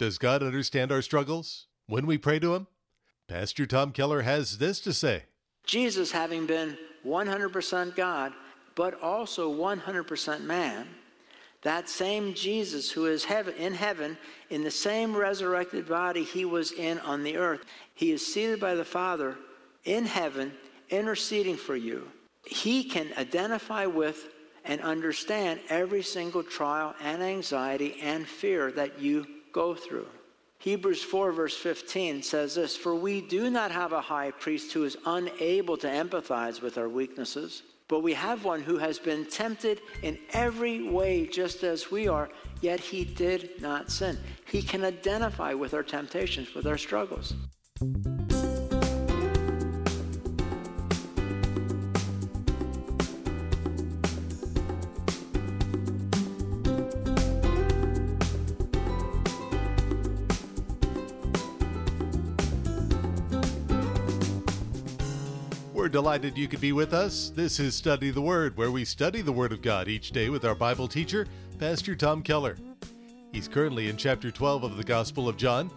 Does God understand our struggles when we pray to Him? Pastor Thom Keller has this to say Jesus, having been 100% God, but also 100% man, that same Jesus who is in heaven, in the same resurrected body he was in on the earth, he is seated by the Father in heaven, interceding for you. He can identify with and understand every single trial and anxiety and fear that you go through. Hebrews 4, verse 15 says this For we do not have a high priest who is unable to empathize with our weaknesses, but we have one who has been tempted in every way just as we are, yet he did not sin. He can identify with our temptations, with our struggles. Delighted you could be with us. This is Study the Word, where we study the Word of God each day with our Bible teacher, Pastor Thom Keller. He's currently in chapter 12 of the Gospel of John.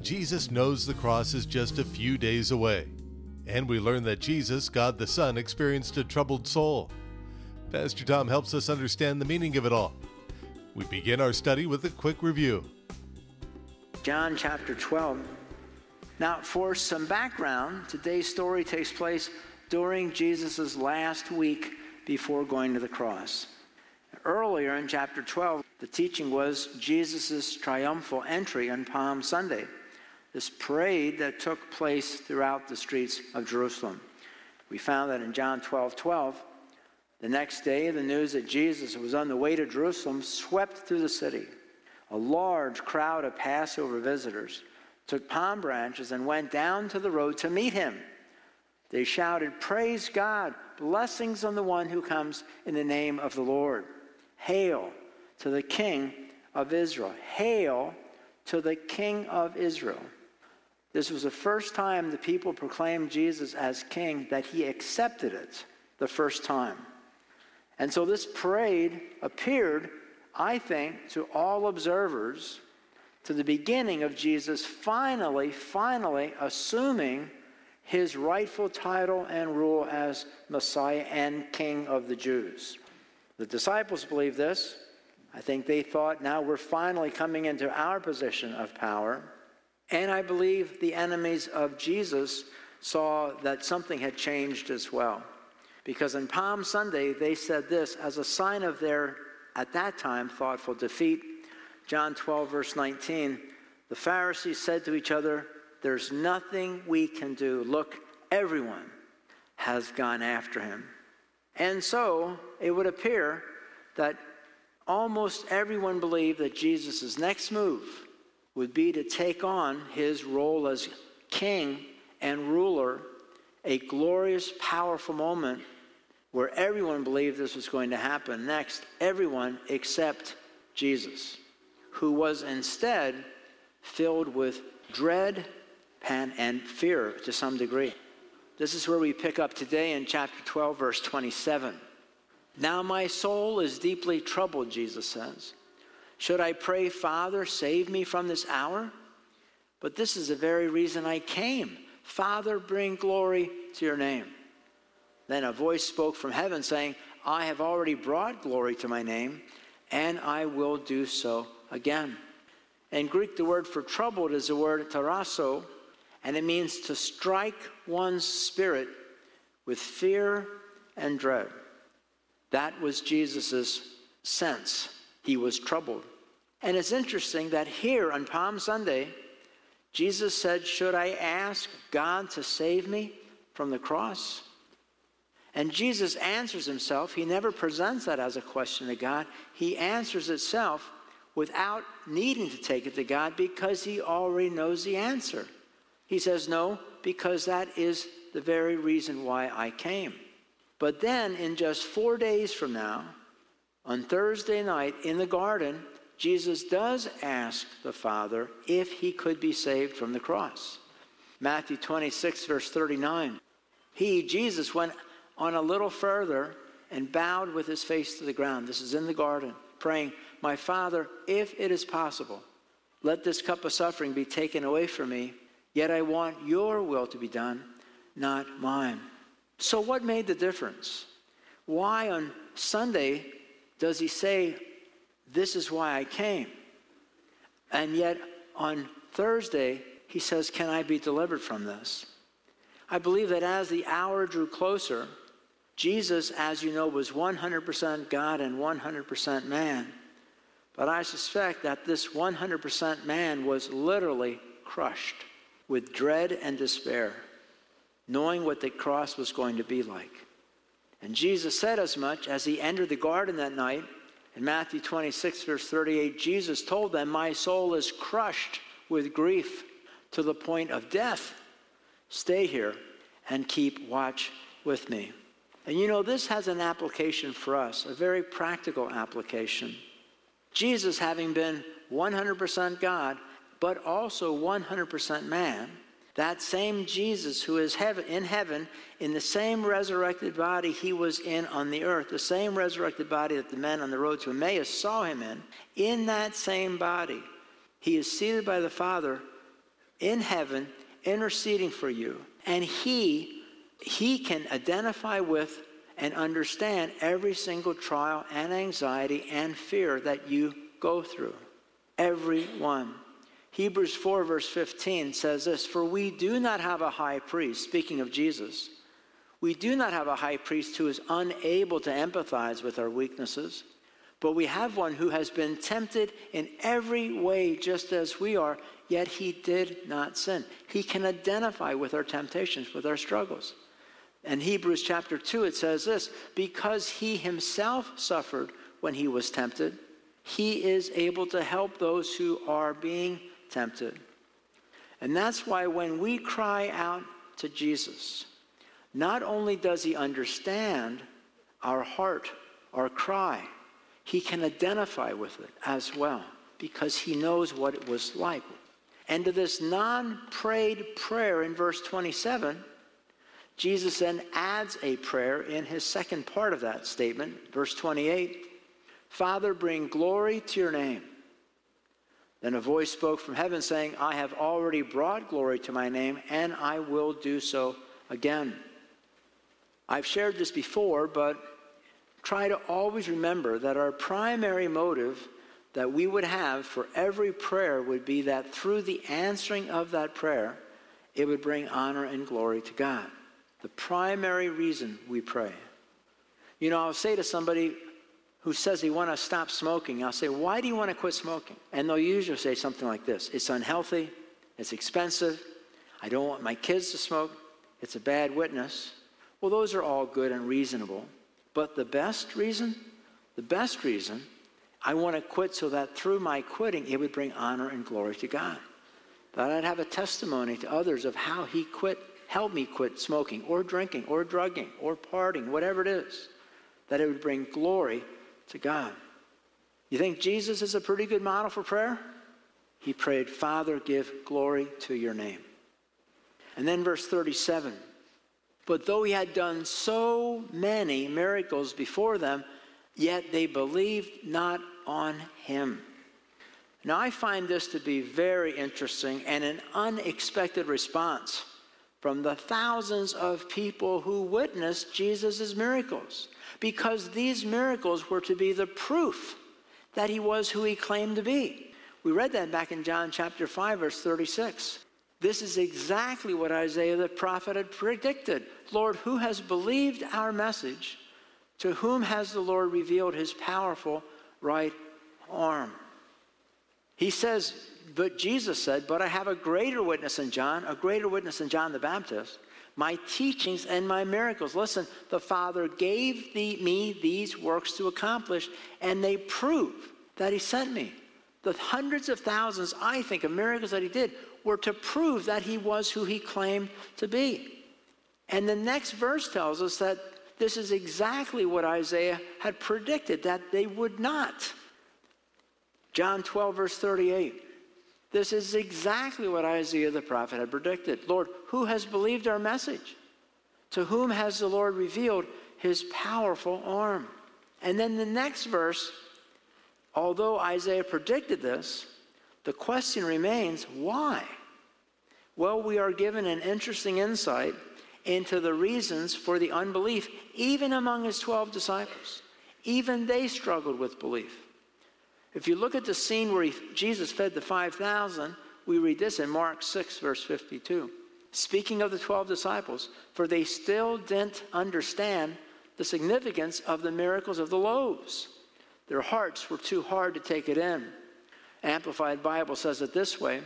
Jesus knows the cross is just a few days away. And we learn that Jesus, God the Son, experienced a troubled soul. Pastor Thom helps us understand the meaning of it all. We begin our study with a quick review. John chapter 12. Now, for some background, today's story takes place during Jesus' last week before going to the cross. Earlier in chapter 12, the teaching was Jesus' triumphal entry on Palm Sunday, this parade that took place throughout the streets of Jerusalem. We found that in John 12 12. The next day, the news that Jesus was on the way to Jerusalem swept through the city. A large crowd of Passover visitors took palm branches and went down to the road to meet him. They shouted, Praise God, blessings on the one who comes in the name of the Lord. Hail to the King of Israel. Hail to the King of Israel. This was the first time the people proclaimed Jesus as king that he accepted it the first time. And so this parade appeared, I think, to all observers to the beginning of Jesus finally, finally assuming his rightful title and rule as Messiah and King of the Jews. The disciples believed this. I think they thought now we're finally coming into our position of power. And I believe the enemies of Jesus saw that something had changed as well. Because in Palm Sunday, they said this as a sign of their, at that time, thoughtful defeat John 12, verse 19, the Pharisees said to each other, There's nothing we can do. Look, everyone has gone after him. And so it would appear that almost everyone believed that Jesus' next move would be to take on his role as king and ruler, a glorious, powerful moment where everyone believed this was going to happen next, everyone except Jesus who was instead filled with dread and fear to some degree. This is where we pick up today in chapter 12, verse 27. Now my soul is deeply troubled, Jesus says. Should I pray, Father, save me from this hour? But this is the very reason I came. Father, bring glory to your name. Then a voice spoke from heaven saying, I have already brought glory to my name, and I will do so again. In Greek, the word for troubled is the word tarasso, and it means to strike one's spirit with fear and dread. That was Jesus' sense. He was troubled. And it's interesting that here on Palm Sunday, Jesus said, Should I ask God to save me from the cross? And Jesus answers himself. He never presents that as a question to God. He answers itself without needing to take it to God because he already knows the answer. He says, No, because that is the very reason why I came. But then, in just four days from now, on Thursday night in the garden, Jesus does ask the Father if he could be saved from the cross. Matthew 26, verse 39. He, Jesus, went on a little further and bowed with his face to the ground. This is in the garden, praying, My Father, if it is possible, Let this cup of suffering be taken away from me, yet I want your will to be done, not mine. So, what made the difference? Why on Sunday does he say, This is why I came? And yet on Thursday, he says, Can I be delivered from this? I believe that as the hour drew closer, Jesus, as you know, was 100% God and 100% man. But I suspect that this 100% man was literally crushed with dread and despair, knowing what the cross was going to be like. And Jesus said as much as he entered the garden that night. In Matthew 26, verse 38, Jesus told them, My soul is crushed with grief to the point of death. Stay here and keep watch with me. And you know, this has an application for us, a very practical application. Jesus, having been 100% God, but also 100% man, that same Jesus who is heaven, in heaven, in the same resurrected body he was in on the earth, the same resurrected body that the men on the road to Emmaus saw him in, in that same body, he is seated by the Father in heaven, interceding for you. And he, he can identify with and understand every single trial and anxiety and fear that you go through. Every one. Hebrews 4, verse 15 says this For we do not have a high priest, speaking of Jesus, we do not have a high priest who is unable to empathize with our weaknesses, but we have one who has been tempted in every way just as we are, yet he did not sin. He can identify with our temptations, with our struggles. In Hebrews chapter 2, it says this because he himself suffered when he was tempted, he is able to help those who are being tempted. And that's why when we cry out to Jesus, not only does he understand our heart, our cry, he can identify with it as well because he knows what it was like. And to this non prayed prayer in verse 27, Jesus then adds a prayer in his second part of that statement, verse 28 Father, bring glory to your name. Then a voice spoke from heaven saying, I have already brought glory to my name, and I will do so again. I've shared this before, but try to always remember that our primary motive that we would have for every prayer would be that through the answering of that prayer, it would bring honor and glory to God the primary reason we pray. You know, I'll say to somebody who says they want to stop smoking, I'll say, Why do you want to quit smoking? And they'll usually say something like this It's unhealthy, it's expensive, I don't want my kids to smoke, it's a bad witness. Well, those are all good and reasonable. But the best reason, the best reason, I want to quit so that through my quitting, it would bring honor and glory to God. That I'd have a testimony to others of how He quit help me quit smoking or drinking or drugging or partying, whatever it is, that it would bring glory to God. You think Jesus is a pretty good model for prayer? He prayed, Father, give glory to your name. And then verse 37 But though he had done so many miracles before them, yet they believed not on him. Now, I find this to be very interesting and an unexpected response from the thousands of people who witnessed Jesus' miracles, because these miracles were to be the proof that he was who he claimed to be. We read that back in John chapter 5, verse 36. This is exactly what Isaiah the prophet had predicted. Lord, who has believed our message? To whom has the Lord revealed his powerful right arm? He says, but Jesus said, But I have a greater witness than John, a greater witness than John the Baptist. My teachings and my miracles. Listen, the Father gave the, me these works to accomplish, and they prove that He sent me. The hundreds of thousands, I think, of miracles that He did were to prove that He was who He claimed to be. And the next verse tells us that this is exactly what Isaiah had predicted that they would not. John 12, verse 38. This is exactly what Isaiah the prophet had predicted. Lord, who has believed our message? To whom has the Lord revealed his powerful arm? And then the next verse, although Isaiah predicted this, The question remains why? Well, we are given an interesting insight into the reasons for the unbelief, even among his 12 disciples. Even they struggled with belief. If you look at the scene where he, Jesus fed the 5,000, we read this in Mark 6, verse 52. Speaking of the 12 disciples, for they still didn't understand the significance of the miracles of the loaves. Their hearts were too hard to take it in. Amplified Bible says it this way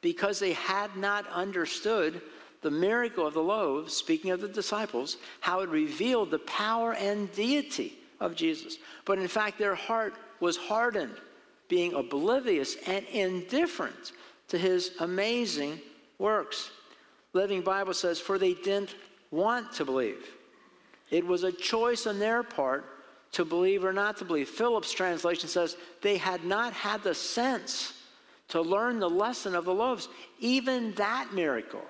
because they had not understood the miracle of the loaves, speaking of the disciples, how it revealed the power and deity of Jesus. But in fact, their heart was hardened, being oblivious and indifferent to his amazing works. Living Bible says, For they didn't want to believe. It was a choice on their part to believe or not to believe. Phillips' translation says, They had not had the sense to learn the lesson of the loaves. Even that miracle,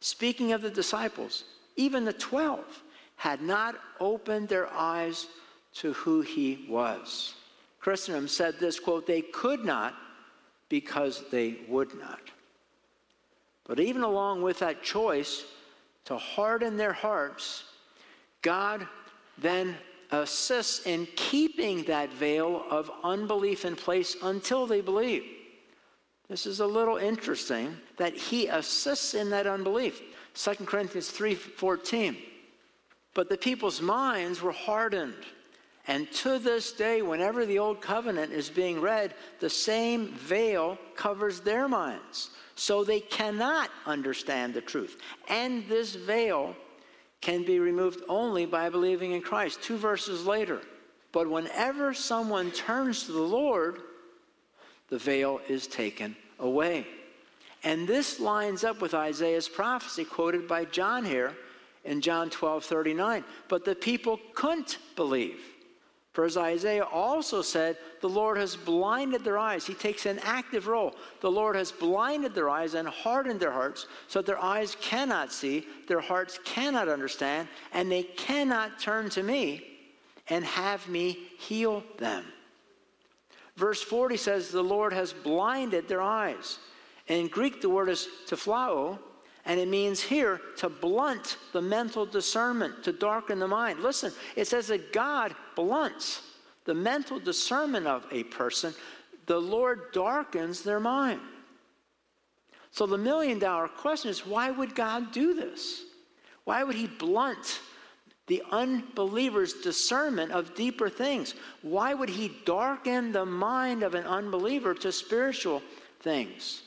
speaking of the disciples, even the 12, had not opened their eyes to who he was. Chrysostom said this quote, they could not because they would not. But even along with that choice to harden their hearts, God then assists in keeping that veil of unbelief in place until they believe. This is a little interesting that he assists in that unbelief. 2 Corinthians 3:14. But the people's minds were hardened. And to this day, whenever the Old Covenant is being read, the same veil covers their minds. So they cannot understand the truth. And this veil can be removed only by believing in Christ. Two verses later. But whenever someone turns to the Lord, the veil is taken away. And this lines up with Isaiah's prophecy quoted by John here in John 12 39. But the people couldn't believe. For as Isaiah also said, the Lord has blinded their eyes. He takes an active role. The Lord has blinded their eyes and hardened their hearts so that their eyes cannot see, their hearts cannot understand, and they cannot turn to me and have me heal them. Verse 40 says, The Lord has blinded their eyes. In Greek, the word is teflao, and it means here to blunt the mental discernment, to darken the mind. Listen, it says that God blunts the mental discernment of a person, the Lord darkens their mind. So the million dollar question is why would God do this? Why would He blunt the unbeliever's discernment of deeper things? Why would He darken the mind of an unbeliever to spiritual things?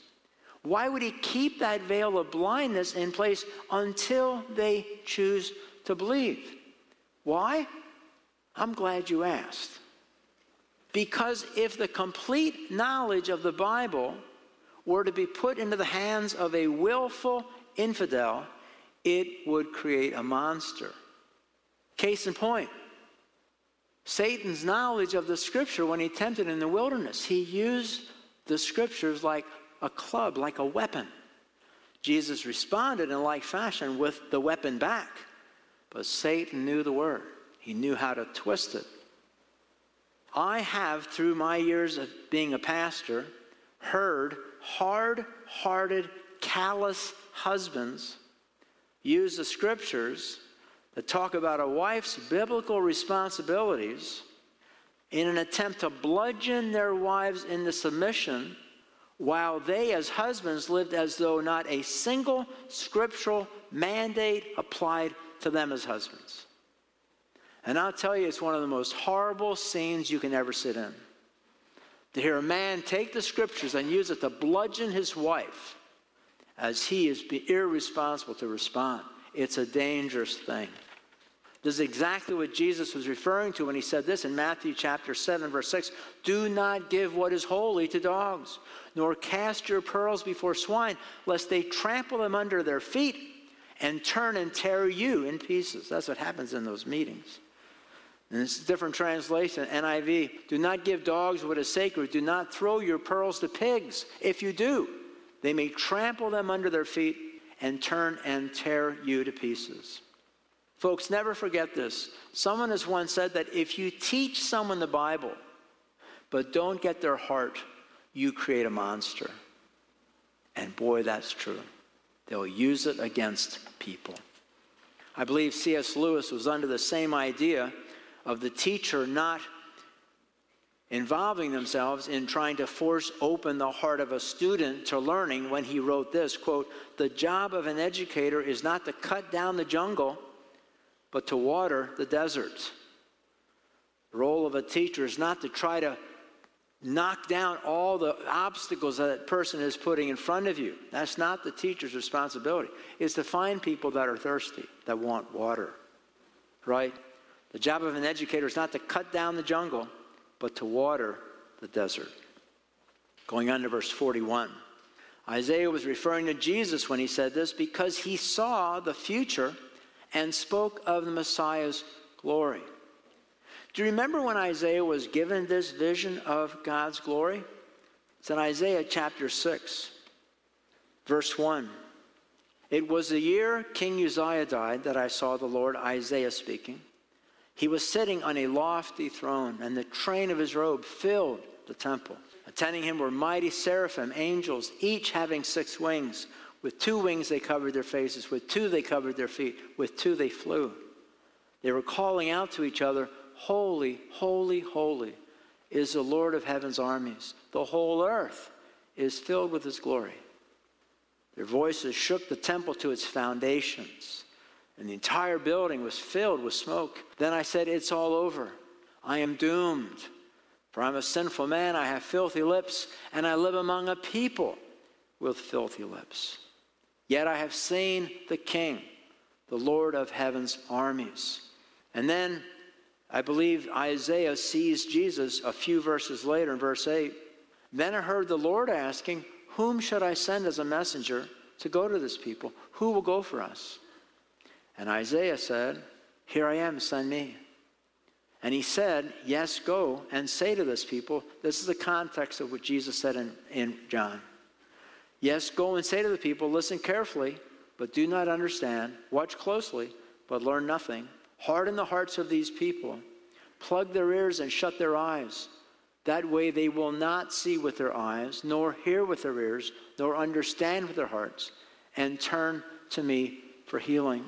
Why would he keep that veil of blindness in place until they choose to believe? Why? I'm glad you asked. Because if the complete knowledge of the Bible were to be put into the hands of a willful infidel, it would create a monster. Case in point, Satan's knowledge of the scripture when he tempted in the wilderness, he used the scriptures like a club, like a weapon. Jesus responded in like fashion with the weapon back. But Satan knew the word, he knew how to twist it. I have, through my years of being a pastor, heard hard hearted, callous husbands use the scriptures that talk about a wife's biblical responsibilities in an attempt to bludgeon their wives into submission while they, as husbands, lived as though not a single scriptural mandate applied to them as husbands. And I'll tell you, it's one of the most horrible scenes you can ever sit in. To hear a man take the scriptures and use it to bludgeon his wife as he is irresponsible to respond. It's a dangerous thing. This is exactly what Jesus was referring to when he said this in Matthew chapter 7, verse 6 Do not give what is holy to dogs, nor cast your pearls before swine, lest they trample them under their feet and turn and tear you in pieces. That's what happens in those meetings. And it's a different translation, NIV. Do not give dogs what is sacred. Do not throw your pearls to pigs. If you do, they may trample them under their feet and turn and tear you to pieces. Folks, never forget this. Someone has once said that if you teach someone the Bible, but don't get their heart, you create a monster. And boy, that's true. They'll use it against people. I believe C.S. Lewis was under the same idea of the teacher not involving themselves in trying to force open the heart of a student to learning when he wrote this quote the job of an educator is not to cut down the jungle but to water the desert the role of a teacher is not to try to knock down all the obstacles that, that person is putting in front of you that's not the teacher's responsibility it's to find people that are thirsty that want water right the job of an educator is not to cut down the jungle but to water the desert. Going on to verse 41. Isaiah was referring to Jesus when he said this because he saw the future and spoke of the Messiah's glory. Do you remember when Isaiah was given this vision of God's glory? It's in Isaiah chapter 6, verse 1. It was the year King Uzziah died that I saw the Lord, Isaiah speaking. He was sitting on a lofty throne, and the train of his robe filled the temple. Attending him were mighty seraphim, angels, each having six wings. With two wings they covered their faces, with two they covered their feet, with two they flew. They were calling out to each other, Holy, holy, holy is the Lord of heaven's armies. The whole earth is filled with his glory. Their voices shook the temple to its foundations and the entire building was filled with smoke. Then I said, It's all over. I am doomed. For I'm a sinful man, I have filthy lips, and I live among a people with filthy lips. Yet I have seen the King, the Lord of heaven's armies. And then I believe Isaiah sees Jesus a few verses later in verse 8. Then I heard the Lord asking, Whom should I send as a messenger to go to this people? Who will go for us? And Isaiah said, Here I am, send me. And he said, Yes, go and say to this people, this is the context of what Jesus said in, in John. Yes, go and say to the people, listen carefully, but do not understand. Watch closely, but learn nothing. Harden the hearts of these people. Plug their ears and shut their eyes. That way they will not see with their eyes, nor hear with their ears, nor understand with their hearts, and turn to me for healing.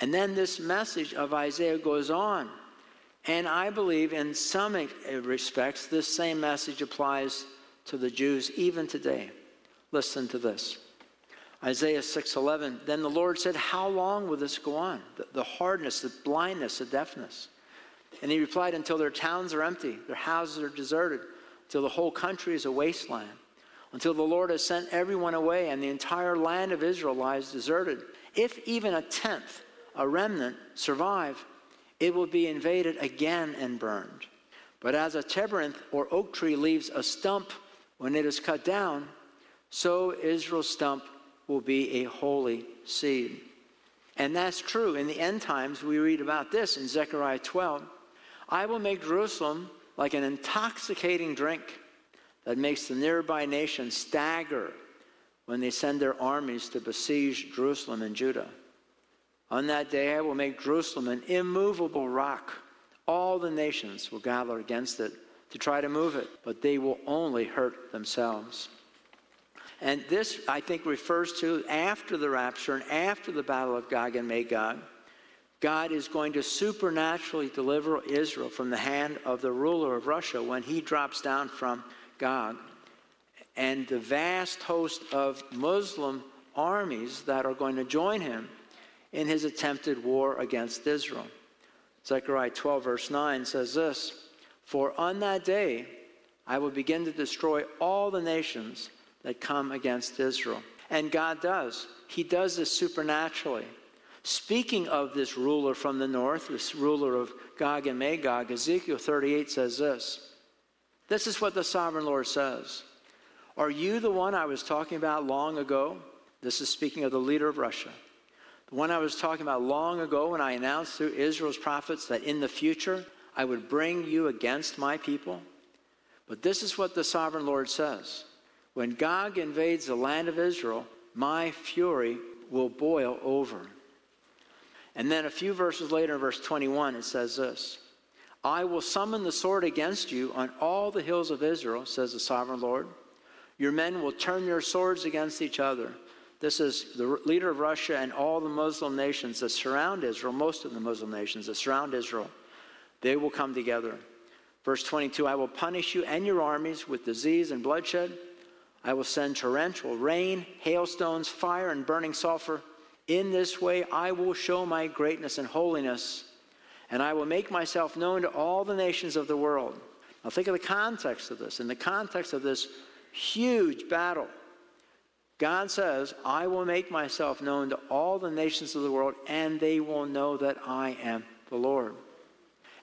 And then this message of Isaiah goes on. And I believe in some respects, this same message applies to the Jews even today. Listen to this. Isaiah 6:11 Then the Lord said, "How long will this go on? The, the hardness, the blindness, the deafness." And he replied, "Until their towns are empty, their houses are deserted, until the whole country is a wasteland, until the Lord has sent everyone away and the entire land of Israel lies deserted. If even a tenth a remnant survive, it will be invaded again and burned. But as a terebinth or oak tree leaves a stump when it is cut down, so Israel's stump will be a holy seed. And that's true. In the end times, we read about this in Zechariah 12. I will make Jerusalem like an intoxicating drink that makes the nearby nations stagger when they send their armies to besiege Jerusalem and Judah. On that day, I will make Jerusalem an immovable rock. All the nations will gather against it to try to move it, but they will only hurt themselves. And this, I think, refers to after the rapture and after the battle of Gog and Magog. God is going to supernaturally deliver Israel from the hand of the ruler of Russia when he drops down from Gog. And the vast host of Muslim armies that are going to join him in his attempted war against Israel. Zechariah 12, verse 9 says this For on that day I will begin to destroy all the nations that come against Israel. And God does. He does this supernaturally. Speaking of this ruler from the north, this ruler of Gog and Magog, Ezekiel 38 says this. This is what the sovereign Lord says. Are you the one I was talking about long ago? This is speaking of the leader of Russia. The one I was talking about long ago when I announced through Israel's prophets that in the future I would bring you against my people. But this is what the sovereign Lord says When Gog invades the land of Israel, my fury will boil over. And then a few verses later, in verse 21, it says this I will summon the sword against you on all the hills of Israel, says the sovereign Lord. Your men will turn their swords against each other. This is the leader of Russia and all the Muslim nations that surround Israel, most of the Muslim nations that surround Israel. They will come together. Verse 22 I will punish you and your armies with disease and bloodshed. I will send torrential rain, hailstones, fire, and burning sulfur. In this way, I will show my greatness and holiness, and I will make myself known to all the nations of the world. Now, think of the context of this. In the context of this huge battle, God says, I will make myself known to all the nations of the world, and they will know that I am the Lord.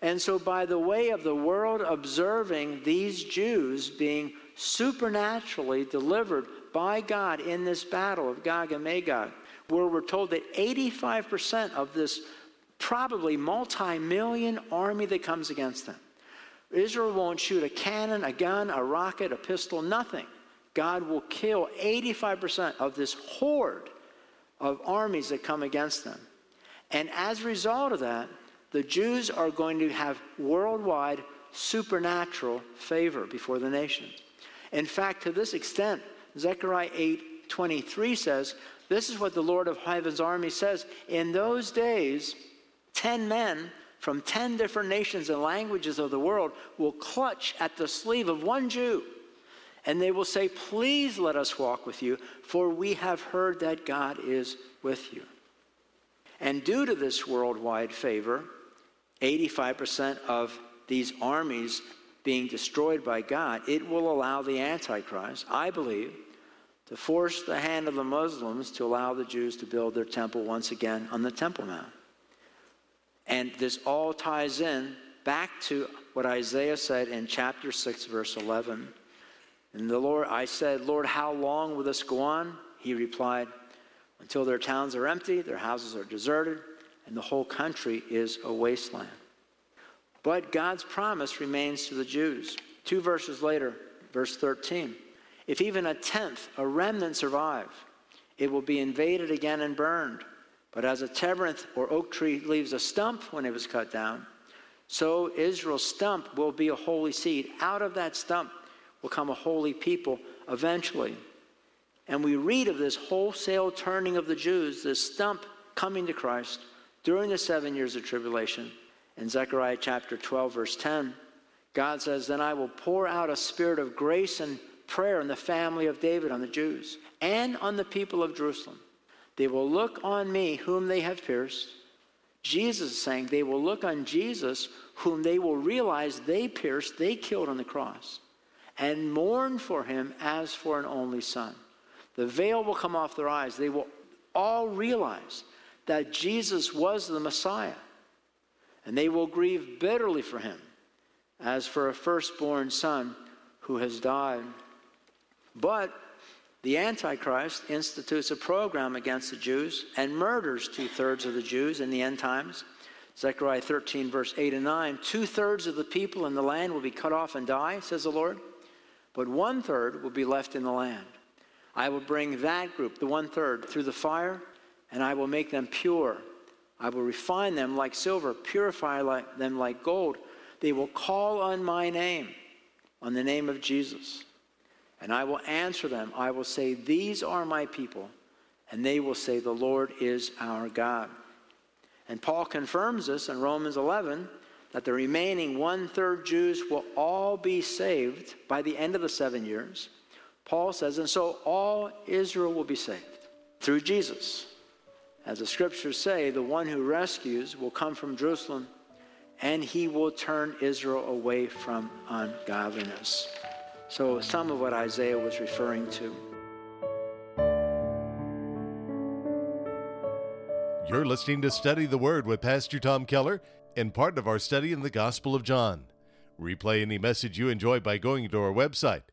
And so, by the way of the world observing these Jews being supernaturally delivered by God in this battle of Gog and Magog, where we're told that 85% of this probably multi million army that comes against them, Israel won't shoot a cannon, a gun, a rocket, a pistol, nothing. God will kill 85% of this horde of armies that come against them. And as a result of that, the Jews are going to have worldwide supernatural favor before the nations. In fact, to this extent, Zechariah 8 23 says, This is what the Lord of Heaven's army says. In those days, 10 men from 10 different nations and languages of the world will clutch at the sleeve of one Jew. And they will say, Please let us walk with you, for we have heard that God is with you. And due to this worldwide favor, 85% of these armies being destroyed by God, it will allow the Antichrist, I believe, to force the hand of the Muslims to allow the Jews to build their temple once again on the Temple Mount. And this all ties in back to what Isaiah said in chapter 6, verse 11. And the Lord, I said, Lord, how long will this go on? He replied, Until their towns are empty, their houses are deserted, and the whole country is a wasteland. But God's promise remains to the Jews. Two verses later, verse 13 If even a tenth, a remnant survive, it will be invaded again and burned. But as a terebinth or oak tree leaves a stump when it was cut down, so Israel's stump will be a holy seed. Out of that stump will come a holy people eventually. And we read of this wholesale turning of the Jews, this stump coming to Christ during the seven years of tribulation. In Zechariah chapter 12, verse 10, God says, Then I will pour out a spirit of grace and prayer in the family of David on the Jews and on the people of Jerusalem. They will look on me, whom they have pierced. Jesus is saying they will look on Jesus, whom they will realize they pierced, they killed on the cross, and mourn for him as for an only son. The veil will come off their eyes. They will all realize that Jesus was the Messiah and they will grieve bitterly for him, as for a firstborn son who has died. But the Antichrist institutes a program against the Jews and murders two thirds of the Jews in the end times. Zechariah 13, verse 8 and 9 Two thirds of the people in the land will be cut off and die, says the Lord, but one third will be left in the land. I will bring that group, the one third, through the fire, and I will make them pure I will refine them like silver, purify like, them like gold. They will call on my name, on the name of Jesus. And I will answer them. I will say, These are my people. And they will say, The Lord is our God. And Paul confirms this in Romans 11 that the remaining one third Jews will all be saved by the end of the seven years. Paul says, And so all Israel will be saved through Jesus. As the scriptures say, the one who rescues will come from Jerusalem and he will turn Israel away from ungodliness. So, some of what Isaiah was referring to. You're listening to Study the Word with Pastor Thom Keller and part of our study in the Gospel of John. Replay any message you enjoy by going to our website,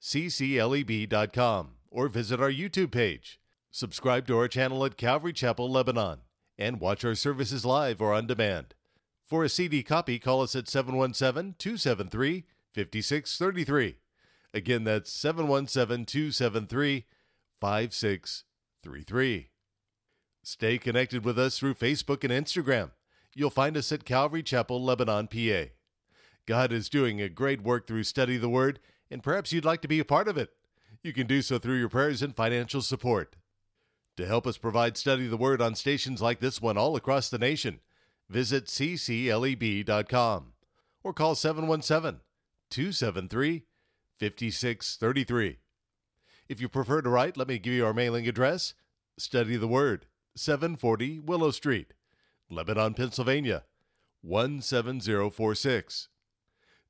ccleb.com, or visit our YouTube page. Subscribe to our channel at Calvary Chapel, Lebanon, and watch our services live or on demand. For a CD copy, call us at 717 273 5633. Again, that's 717 273 5633. Stay connected with us through Facebook and Instagram. You'll find us at Calvary Chapel, Lebanon, PA. God is doing a great work through Study the Word, and perhaps you'd like to be a part of it. You can do so through your prayers and financial support. To help us provide Study the Word on stations like this one all across the nation, visit ccleb.com or call 717 273 5633. If you prefer to write, let me give you our mailing address Study the Word, 740 Willow Street, Lebanon, Pennsylvania, 17046.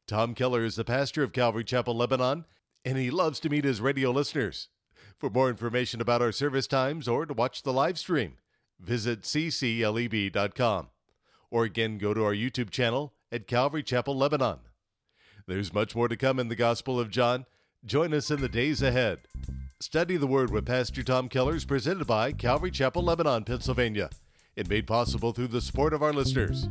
Thom Keller is the pastor of Calvary Chapel, Lebanon, and he loves to meet his radio listeners. For more information about our service times or to watch the live stream, visit ccleb.com or again go to our YouTube channel at Calvary Chapel, Lebanon. There's much more to come in the Gospel of John. Join us in the days ahead. Study the Word with Pastor Thom Keller is presented by Calvary Chapel, Lebanon, Pennsylvania, and made possible through the support of our listeners.